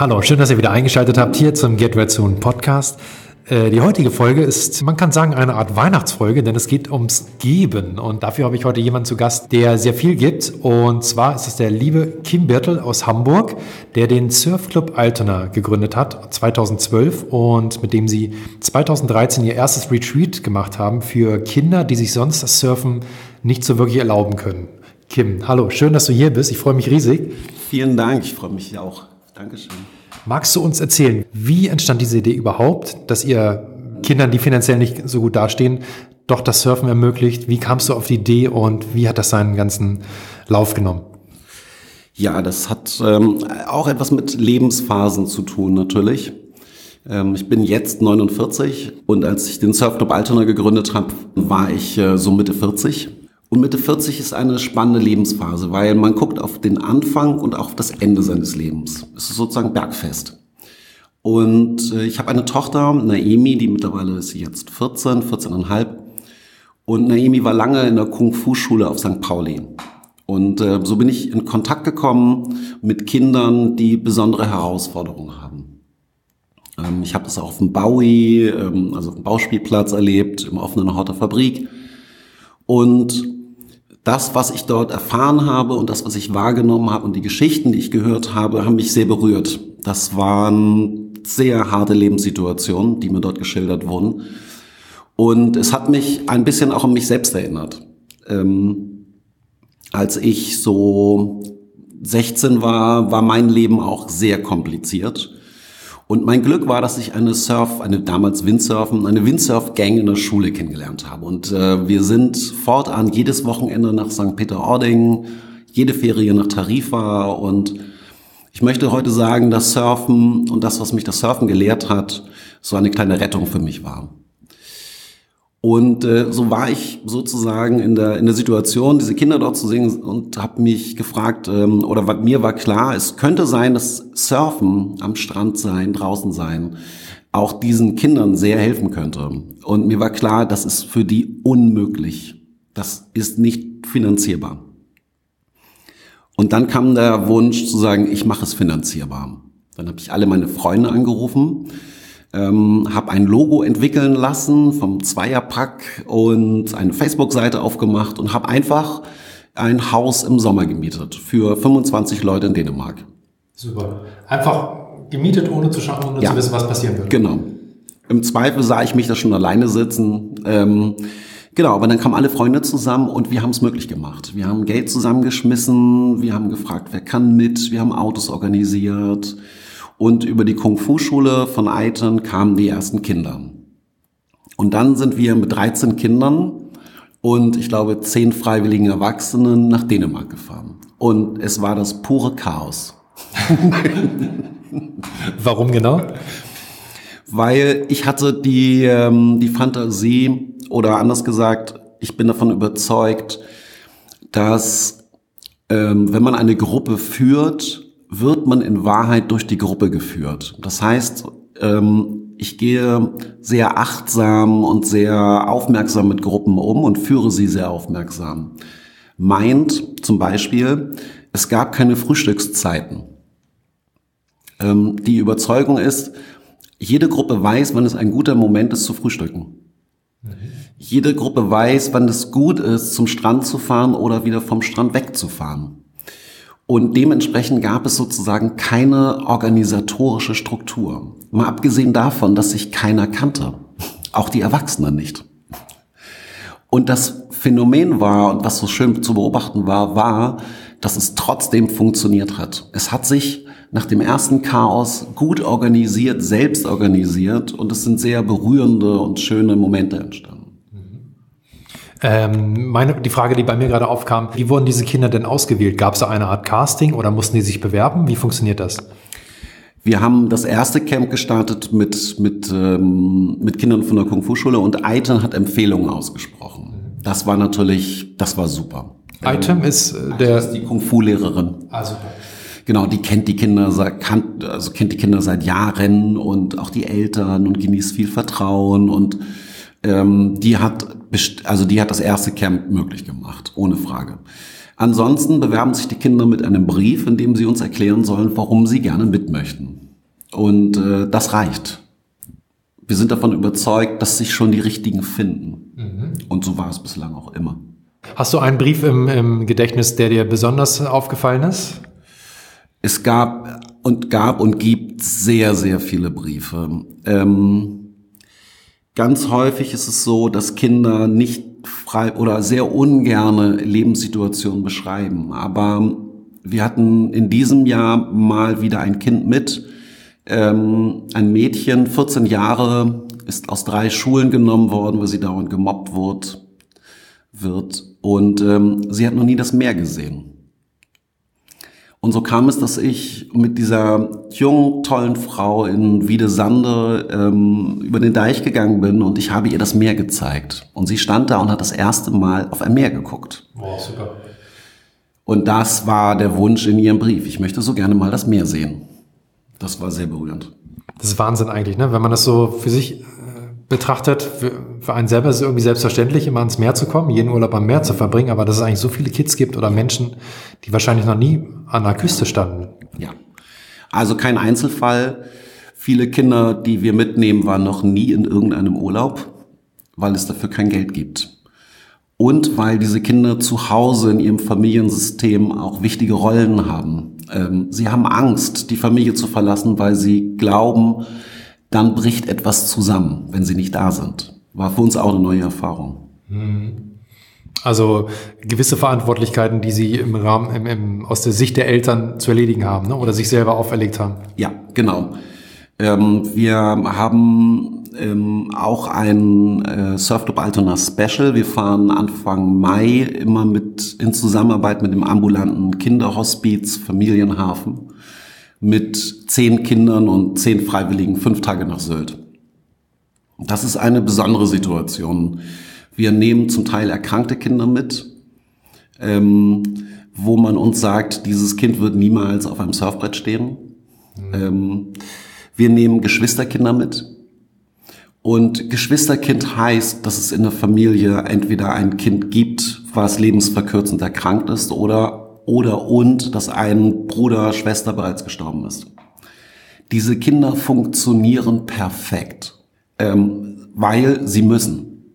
Hallo, schön, dass ihr wieder eingeschaltet habt hier zum Get Red Soon Podcast. Äh, die heutige Folge ist, man kann sagen, eine Art Weihnachtsfolge, denn es geht ums Geben. Und dafür habe ich heute jemanden zu Gast, der sehr viel gibt. Und zwar ist es der liebe Kim Birtel aus Hamburg, der den Surfclub Altona gegründet hat, 2012, und mit dem sie 2013 ihr erstes Retreat gemacht haben für Kinder, die sich sonst das Surfen nicht so wirklich erlauben können. Kim, hallo, schön, dass du hier bist. Ich freue mich riesig. Vielen Dank, ich freue mich auch. Dankeschön. Magst du uns erzählen, wie entstand diese Idee überhaupt, dass ihr Kindern, die finanziell nicht so gut dastehen, doch das Surfen ermöglicht? Wie kamst du auf die Idee und wie hat das seinen ganzen Lauf genommen? Ja, das hat ähm, auch etwas mit Lebensphasen zu tun natürlich. Ähm, ich bin jetzt 49 und als ich den Surfclub Altona gegründet habe, war ich äh, so Mitte 40. Und Mitte 40 ist eine spannende Lebensphase, weil man guckt auf den Anfang und auch auf das Ende seines Lebens. Es ist sozusagen bergfest. Und äh, ich habe eine Tochter, Naemi, die mittlerweile ist jetzt 14, 14,5. Und Naemi war lange in der Kung-Fu-Schule auf St. Pauli. Und äh, so bin ich in Kontakt gekommen mit Kindern, die besondere Herausforderungen haben. Ähm, ich habe das auch auf dem Baui, ähm, also auf dem Bauspielplatz erlebt, im offenen Horter Fabrik. Und das, was ich dort erfahren habe und das, was ich wahrgenommen habe und die Geschichten, die ich gehört habe, haben mich sehr berührt. Das waren sehr harte Lebenssituationen, die mir dort geschildert wurden. Und es hat mich ein bisschen auch an mich selbst erinnert. Ähm, als ich so 16 war, war mein Leben auch sehr kompliziert. Und mein Glück war, dass ich eine Surf, eine damals Windsurfen, eine Windsurf-Gang in der Schule kennengelernt habe. Und äh, wir sind fortan jedes Wochenende nach St. Peter-Ording, jede Ferie nach Tarifa. Und ich möchte heute sagen, dass Surfen und das, was mich das Surfen gelehrt hat, so eine kleine Rettung für mich war. Und äh, so war ich sozusagen in der, in der Situation, diese Kinder dort zu sehen und habe mich gefragt, ähm, oder was, mir war klar, es könnte sein, dass Surfen am Strand sein, draußen sein, auch diesen Kindern sehr helfen könnte. Und mir war klar, das ist für die unmöglich. Das ist nicht finanzierbar. Und dann kam der Wunsch zu sagen, ich mache es finanzierbar. Dann habe ich alle meine Freunde angerufen ähm, habe ein Logo entwickeln lassen vom Zweierpack und eine Facebook-Seite aufgemacht und habe einfach ein Haus im Sommer gemietet für 25 Leute in Dänemark. Super. Einfach gemietet, ohne zu schauen, ohne ja. zu wissen, was passieren wird. Genau. Im Zweifel sah ich mich da schon alleine sitzen. Ähm, genau, aber dann kamen alle Freunde zusammen und wir haben es möglich gemacht. Wir haben Geld zusammengeschmissen, wir haben gefragt, wer kann mit, wir haben Autos organisiert. Und über die Kung-Fu-Schule von Eiten kamen die ersten Kinder. Und dann sind wir mit 13 Kindern und ich glaube zehn freiwilligen Erwachsenen nach Dänemark gefahren. Und es war das pure Chaos. Warum genau? Weil ich hatte die, ähm, die Fantasie, oder anders gesagt, ich bin davon überzeugt, dass ähm, wenn man eine Gruppe führt, wird man in Wahrheit durch die Gruppe geführt. Das heißt, ähm, ich gehe sehr achtsam und sehr aufmerksam mit Gruppen um und führe sie sehr aufmerksam. Meint zum Beispiel, es gab keine Frühstückszeiten. Ähm, die Überzeugung ist, jede Gruppe weiß, wann es ein guter Moment ist zu frühstücken. Jede Gruppe weiß, wann es gut ist, zum Strand zu fahren oder wieder vom Strand wegzufahren. Und dementsprechend gab es sozusagen keine organisatorische Struktur. Mal abgesehen davon, dass sich keiner kannte. Auch die Erwachsenen nicht. Und das Phänomen war, und was so schön zu beobachten war, war, dass es trotzdem funktioniert hat. Es hat sich nach dem ersten Chaos gut organisiert, selbst organisiert und es sind sehr berührende und schöne Momente entstanden. Ähm, meine, die Frage, die bei mir gerade aufkam, wie wurden diese Kinder denn ausgewählt? Gab es da eine Art Casting oder mussten die sich bewerben? Wie funktioniert das? Wir haben das erste Camp gestartet mit, mit, ähm, mit Kindern von der Kung-Fu-Schule und Aitan hat Empfehlungen ausgesprochen. Das war natürlich, das war super. Item ist äh, der... ist die Kung-Fu-Lehrerin. Ah, super. Genau, die kennt die Kinder, kann, also kennt die Kinder seit Jahren und auch die Eltern und genießt viel Vertrauen und ähm, die hat, also die hat das erste Camp möglich gemacht, ohne Frage. Ansonsten bewerben sich die Kinder mit einem Brief, in dem sie uns erklären sollen, warum sie gerne mit möchten. Und äh, das reicht. Wir sind davon überzeugt, dass sich schon die richtigen finden. Mhm. Und so war es bislang auch immer. Hast du einen Brief im, im Gedächtnis, der dir besonders aufgefallen ist? Es gab und gab und gibt sehr, sehr viele Briefe. Ähm, ganz häufig ist es so, dass Kinder nicht frei oder sehr ungerne Lebenssituationen beschreiben. Aber wir hatten in diesem Jahr mal wieder ein Kind mit, ähm, ein Mädchen, 14 Jahre, ist aus drei Schulen genommen worden, weil sie dauernd gemobbt wird. wird. Und ähm, sie hat noch nie das Meer gesehen. Und so kam es, dass ich mit dieser jungen, tollen Frau in Wiedesande ähm, über den Deich gegangen bin und ich habe ihr das Meer gezeigt. Und sie stand da und hat das erste Mal auf ein Meer geguckt. Wow, super. Und das war der Wunsch in ihrem Brief. Ich möchte so gerne mal das Meer sehen. Das war sehr berührend. Das ist Wahnsinn eigentlich, ne? wenn man das so für sich betrachtet, für, einen selber ist es irgendwie selbstverständlich, immer ans Meer zu kommen, jeden Urlaub am Meer zu verbringen, aber dass es eigentlich so viele Kids gibt oder Menschen, die wahrscheinlich noch nie an der Küste standen. Ja. Also kein Einzelfall. Viele Kinder, die wir mitnehmen, waren noch nie in irgendeinem Urlaub, weil es dafür kein Geld gibt. Und weil diese Kinder zu Hause in ihrem Familiensystem auch wichtige Rollen haben. Ähm, sie haben Angst, die Familie zu verlassen, weil sie glauben, dann bricht etwas zusammen, wenn sie nicht da sind. War für uns auch eine neue Erfahrung. Also gewisse Verantwortlichkeiten, die Sie im Rahmen, im, im, aus der Sicht der Eltern zu erledigen haben ne? oder sich selber auferlegt haben. Ja, genau. Ähm, wir haben ähm, auch ein äh, Surfclub Altona Special. Wir fahren Anfang Mai immer mit in Zusammenarbeit mit dem ambulanten Kinderhospiz Familienhafen mit zehn Kindern und zehn Freiwilligen fünf Tage nach Sylt. Das ist eine besondere Situation. Wir nehmen zum Teil erkrankte Kinder mit, ähm, wo man uns sagt, dieses Kind wird niemals auf einem Surfbrett stehen. Mhm. Ähm, wir nehmen Geschwisterkinder mit. Und Geschwisterkind heißt, dass es in der Familie entweder ein Kind gibt, was lebensverkürzend erkrankt ist oder oder und, dass ein Bruder, Schwester bereits gestorben ist. Diese Kinder funktionieren perfekt, ähm, weil sie müssen.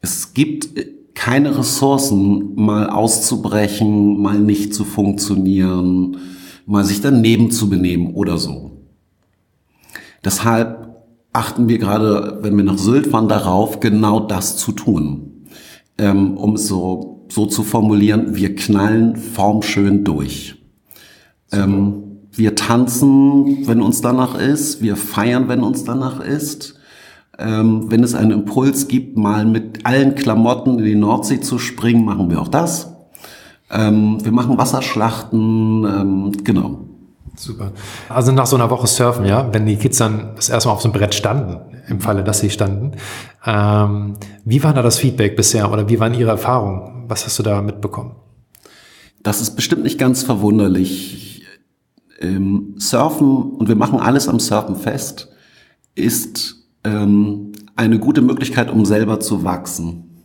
Es gibt keine Ressourcen, mal auszubrechen, mal nicht zu funktionieren, mal sich daneben zu benehmen oder so. Deshalb achten wir gerade, wenn wir nach Sylt fahren, darauf, genau das zu tun, ähm, um es so so zu formulieren, wir knallen formschön durch. Ähm, wir tanzen, wenn uns danach ist, wir feiern, wenn uns danach ist. Ähm, wenn es einen Impuls gibt, mal mit allen Klamotten in die Nordsee zu springen, machen wir auch das. Ähm, wir machen Wasserschlachten, ähm, genau. Super. Also nach so einer Woche Surfen, ja, wenn die Kids dann das erste Mal auf so einem Brett standen, im Falle, dass sie standen, ähm, wie war da das Feedback bisher oder wie waren Ihre Erfahrungen? Was hast du da mitbekommen? Das ist bestimmt nicht ganz verwunderlich. Ähm, Surfen, und wir machen alles am Surfen fest, ist ähm, eine gute Möglichkeit, um selber zu wachsen.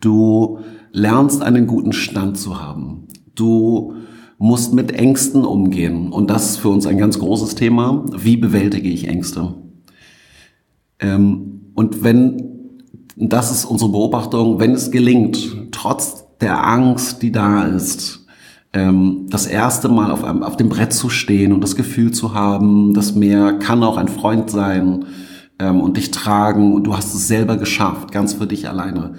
Du lernst einen guten Stand zu haben. Du musst mit Ängsten umgehen. Und das ist für uns ein ganz großes Thema. Wie bewältige ich Ängste? Ähm, und wenn, das ist unsere Beobachtung, wenn es gelingt, trotz der Angst, die da ist, ähm, das erste Mal auf, einem, auf dem Brett zu stehen und das Gefühl zu haben, das Meer kann auch ein Freund sein ähm, und dich tragen und du hast es selber geschafft, ganz für dich alleine,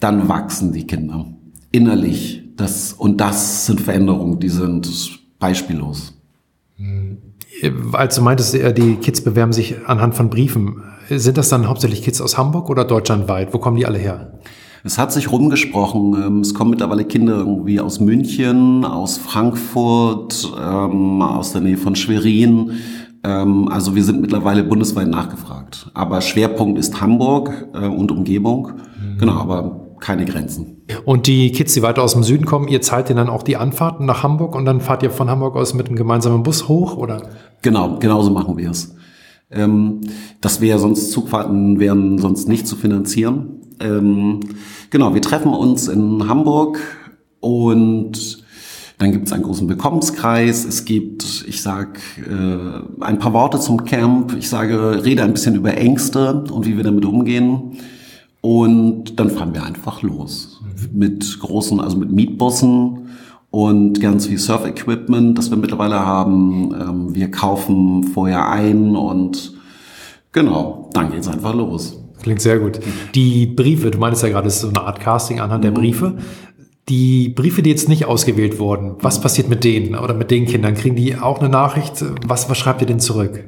dann wachsen die Kinder innerlich das, und das sind Veränderungen, die sind beispiellos. Hm. Als du meintest, die Kids bewerben sich anhand von Briefen, sind das dann hauptsächlich Kids aus Hamburg oder deutschlandweit? Wo kommen die alle her? Es hat sich rumgesprochen. Ähm, es kommen mittlerweile Kinder irgendwie aus München, aus Frankfurt, ähm, aus der Nähe von Schwerin. Ähm, also wir sind mittlerweile bundesweit nachgefragt. Aber Schwerpunkt ist Hamburg äh, und Umgebung. Mhm. Genau, aber keine Grenzen. Und die Kids, die weiter aus dem Süden kommen, ihr zahlt ihnen dann auch die Anfahrt nach Hamburg und dann fahrt ihr von Hamburg aus mit einem gemeinsamen Bus hoch, oder? Genau, genauso machen wir es. Ähm, das wäre sonst Zugfahrten wären sonst nicht zu finanzieren. Ähm, genau, wir treffen uns in Hamburg und Dann gibt es einen großen Willkommenskreis. Es gibt, ich sag äh, ein paar Worte zum Camp. Ich sage, rede ein bisschen über Ängste und wie wir damit umgehen. Und dann fahren wir einfach los mit großen, also mit Mietbussen und ganz viel Surf-Equipment, das wir mittlerweile haben. Ähm, wir kaufen vorher ein und genau, dann geht's einfach los. Klingt sehr gut. Die Briefe, du meinst ja gerade, es ist so eine Art Casting anhand der mhm. Briefe. Die Briefe, die jetzt nicht ausgewählt wurden, was passiert mit denen oder mit den Kindern? Kriegen die auch eine Nachricht? Was, was schreibt ihr denn zurück?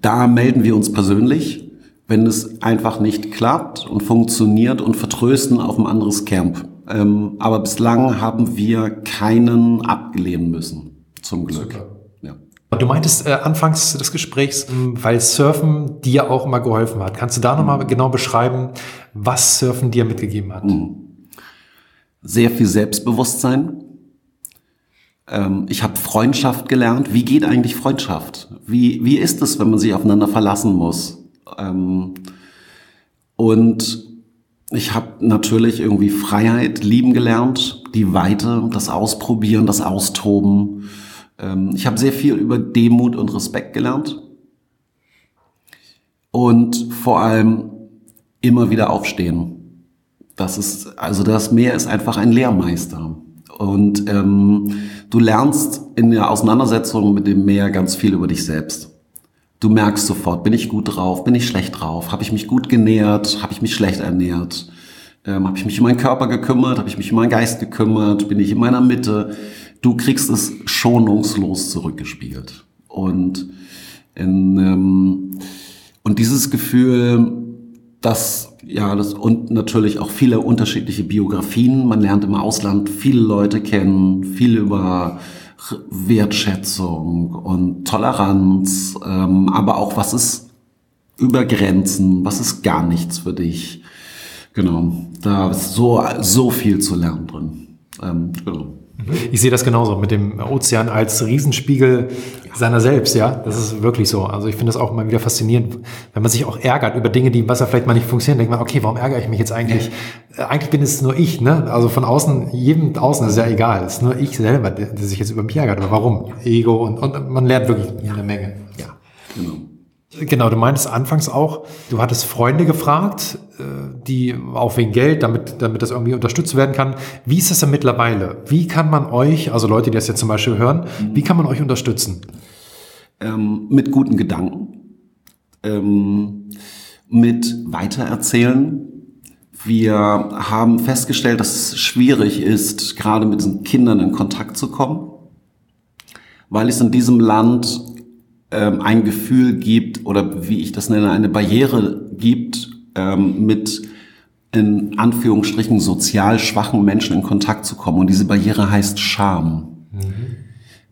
Da melden wir uns persönlich, wenn es einfach nicht klappt und funktioniert und vertrösten auf ein anderes Camp. Ähm, aber bislang haben wir keinen abgelehnen müssen, zum Glück. Super. Du meintest äh, anfangs des Gesprächs, weil Surfen dir auch immer geholfen hat. Kannst du da nochmal genau beschreiben, was Surfen dir mitgegeben hat? Mhm. Sehr viel Selbstbewusstsein. Ähm, ich habe Freundschaft gelernt. Wie geht eigentlich Freundschaft? Wie, wie ist es, wenn man sich aufeinander verlassen muss? Ähm, und ich habe natürlich irgendwie Freiheit lieben gelernt, die Weite, das Ausprobieren, das Austoben ähm, ich habe sehr viel über Demut und Respekt gelernt. Und vor allem immer wieder aufstehen. Das ist, also das Meer ist einfach ein Lehrmeister. Und ähm, du lernst in der Auseinandersetzung mit dem Meer ganz viel über dich selbst. Du merkst sofort, bin ich gut drauf, bin ich schlecht drauf, habe ich mich gut genährt, habe ich mich schlecht ernährt, ähm, habe ich mich um meinen Körper gekümmert, habe ich mich um meinen Geist gekümmert, bin ich in meiner Mitte? Du kriegst es schonungslos zurückgespiegelt. Und, in, ähm, und dieses Gefühl, dass, ja, das, und natürlich auch viele unterschiedliche Biografien. Man lernt im Ausland viele Leute kennen, viel über Wertschätzung und Toleranz, ähm, aber auch was ist über Grenzen, was ist gar nichts für dich. Genau, da ist so, so viel zu lernen drin. Ähm, genau. Ich sehe das genauso mit dem Ozean als Riesenspiegel seiner selbst, ja. Das ist wirklich so. Also ich finde das auch immer wieder faszinierend, wenn man sich auch ärgert über Dinge, die was ja vielleicht mal nicht funktionieren, denkt man, okay, warum ärgere ich mich jetzt eigentlich? Ja. Eigentlich bin es nur ich, ne? Also von außen, jedem außen ist ja egal. Es ist nur ich selber, der, der sich jetzt über mich ärgert. Aber warum? Ego und, und man lernt wirklich eine Menge. Ja, genau. Genau, du meintest anfangs auch, du hattest Freunde gefragt, äh, die auch wegen Geld, damit, damit das irgendwie unterstützt werden kann. Wie ist das denn mittlerweile? Wie kann man euch, also Leute, die das jetzt zum Beispiel hören, wie kann man euch unterstützen? Ähm, mit guten Gedanken, ähm, mit Weitererzählen. Wir haben festgestellt, dass es schwierig ist, gerade mit diesen Kindern in Kontakt zu kommen, weil es in diesem Land ähm, ein Gefühl gibt oder wie ich das nenne, eine Barriere gibt, ähm, mit in Anführungsstrichen sozial schwachen Menschen in Kontakt zu kommen. Und diese Barriere heißt Scham. Mhm.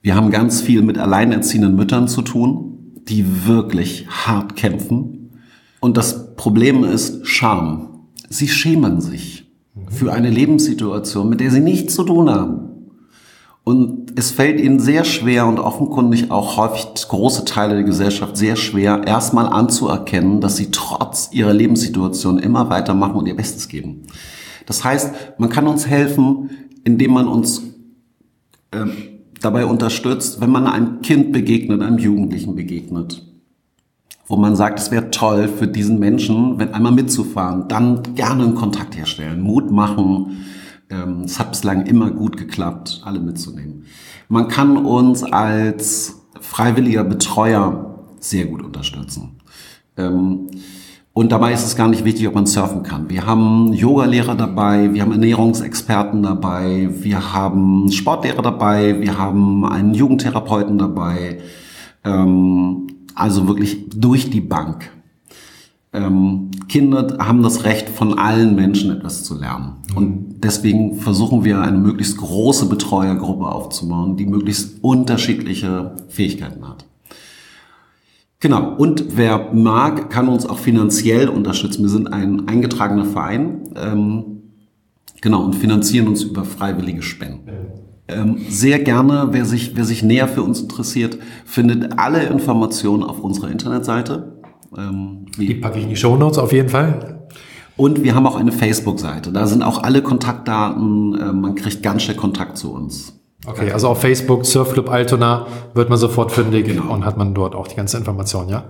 Wir haben ganz viel mit alleinerziehenden Müttern zu tun, die wirklich hart kämpfen. Und das Problem ist Scham. Sie schämen sich mhm. für eine Lebenssituation, mit der sie nichts zu tun haben. Und es fällt ihnen sehr schwer und offenkundig auch häufig große Teile der Gesellschaft sehr schwer, erstmal anzuerkennen, dass sie trotz ihrer Lebenssituation immer weitermachen und ihr Bestes geben. Das heißt, man kann uns helfen, indem man uns äh, dabei unterstützt, wenn man einem Kind begegnet, einem Jugendlichen begegnet, wo man sagt, es wäre toll für diesen Menschen, wenn einmal mitzufahren, dann gerne einen Kontakt herstellen, Mut machen, es hat bislang immer gut geklappt, alle mitzunehmen. Man kann uns als freiwilliger Betreuer sehr gut unterstützen. Ähm, und dabei ist es gar nicht wichtig, ob man surfen kann. Wir haben Yogalehrer dabei, wir haben Ernährungsexperten dabei, wir haben Sportlehrer dabei, wir haben einen Jugendtherapeuten dabei. Ähm, also wirklich durch die Bank ähm, Kinder haben das Recht, von allen Menschen etwas zu lernen. Und deswegen versuchen wir eine möglichst große Betreuergruppe aufzubauen, die möglichst unterschiedliche Fähigkeiten hat. Genau. Und wer mag, kann uns auch finanziell unterstützen. Wir sind ein eingetragener Verein. Ähm, genau. Und finanzieren uns über freiwillige Spenden. Ähm, sehr gerne, wer sich, wer sich näher für uns interessiert, findet alle Informationen auf unserer Internetseite ähm, die packe ich in die Show Notes auf jeden Fall. Und wir haben auch eine Facebook-Seite. Da sind auch alle Kontaktdaten. Äh, man kriegt ganz schnell Kontakt zu uns. Okay, also auf Facebook, Surfclub Altona, wird man sofort fündig Genau. und hat man dort auch die ganze Information, ja?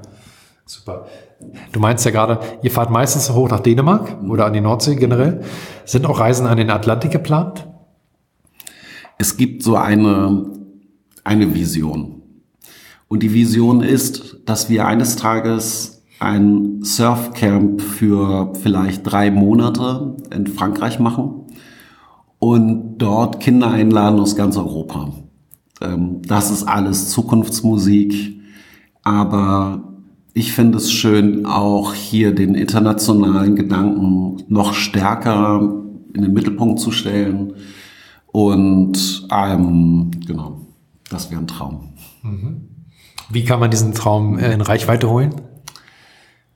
Super. Du meinst ja gerade, ihr fahrt meistens hoch nach Dänemark oder an die Nordsee generell. Sind auch Reisen an den Atlantik geplant? Es gibt so eine, eine Vision. Und die Vision ist, dass wir eines Tages ein Surfcamp für vielleicht drei Monate in Frankreich machen und dort Kinder einladen aus ganz Europa. Ähm, Das ist alles Zukunftsmusik, aber ich finde es schön, auch hier den internationalen Gedanken noch stärker in den Mittelpunkt zu stellen. Und ähm, genau, das wäre ein Traum. Wie kann man diesen Traum äh, in Reichweite holen?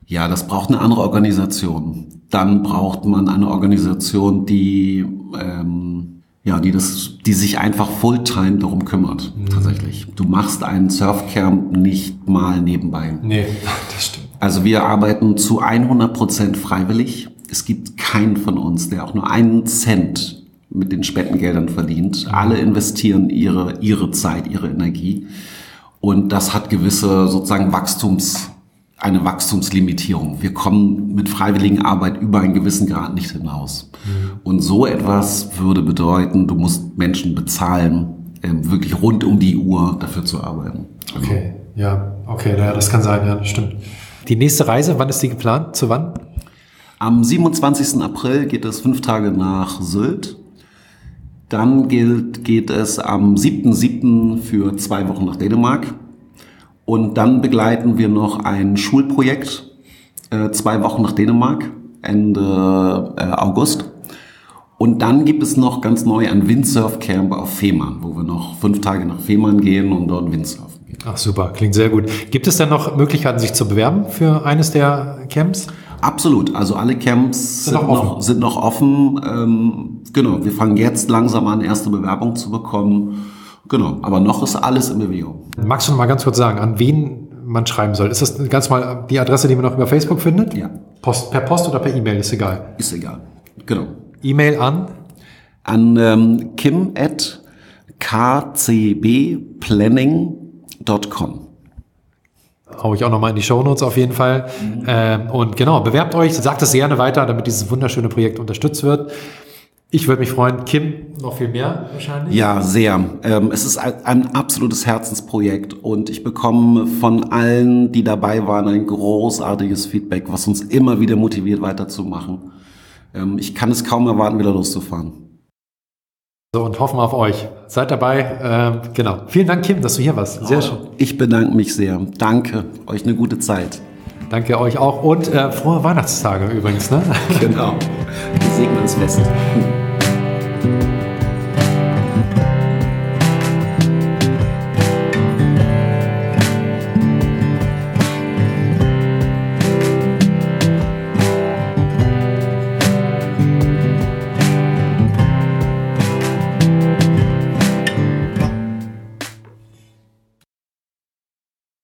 Ja, das braucht eine andere Organisation. Dann braucht man eine Organisation, die ähm, ja, die das, die sich einfach Fulltime darum kümmert. Tatsächlich. Du machst einen Surfcamp nicht mal nebenbei. Nee, das stimmt. Also wir arbeiten zu 100 Prozent freiwillig. Es gibt keinen von uns, der auch nur einen Cent mit den Spendengeldern verdient. Alle investieren ihre, ihre Zeit, ihre Energie. Und das hat gewisse sozusagen Wachstums, eine Wachstumslimitierung. Wir kommen mit freiwilligen Arbeit über einen gewissen Grad nicht hinaus. Und so etwas würde bedeuten, du musst Menschen bezahlen, ähm, wirklich rund um die Uhr dafür zu arbeiten. Okay, ja, okay, naja, das kann sein, ja, das stimmt. Die nächste Reise, wann ist die geplant? Zu wann? Am 27. April geht es fünf Tage nach Sylt. Dann gilt, geht es am 7.7. für zwei Wochen nach Dänemark. Und dann begleiten wir noch ein Schulprojekt, äh, zwei Wochen nach Dänemark, Ende äh, August. Und dann gibt es noch ganz neu ein Windsurf-Camp auf Fehmarn, wo wir noch fünf Tage nach Fehmarn gehen und dort Windsurfen gehen. Ach super, klingt sehr gut. Gibt es denn noch Möglichkeiten, sich zu bewerben für eines der Camps? Absolut. Also alle Camps Sind sind, noch offen. sind noch offen. Ähm, genau, wir fangen jetzt langsam an, erste Bewerbungen zu bekommen. Genau, aber noch ist alles in Bewegung. Magst du noch mal ganz kurz sagen, an wen man schreiben soll? Ist das ganz mal die Adresse, die man noch über Facebook findet? Ja. Post, per Post oder per E-Mail, ist egal. Ist egal. Genau. E-Mail an? An ähm, kim at kcbplanning.com. Hau ich auch noch mal in die Shownotes auf jeden Fall. Ähm, und genau, bewerbt euch, sagt es gerne weiter, damit dieses wunderschöne Projekt unterstützt wird. Ich würde mich freuen. Kim, noch viel mehr wahrscheinlich? Ja, sehr. Ähm, es ist ein, ein absolutes Herzensprojekt und ich bekomme von allen, die dabei waren, ein großartiges Feedback, was uns immer wieder motiviert, weiterzumachen. Ähm, ich kann es kaum erwarten, wieder loszufahren. So, und hoffen auf euch. Seid dabei. Ähm, genau. Vielen Dank, Kim, dass du hier warst. Sehr schön. Ich bedanke mich sehr. Danke. Euch eine gute Zeit. Danke euch auch und äh, frohe Weihnachtstage übrigens. Ne? Genau. Wir segnen uns fest.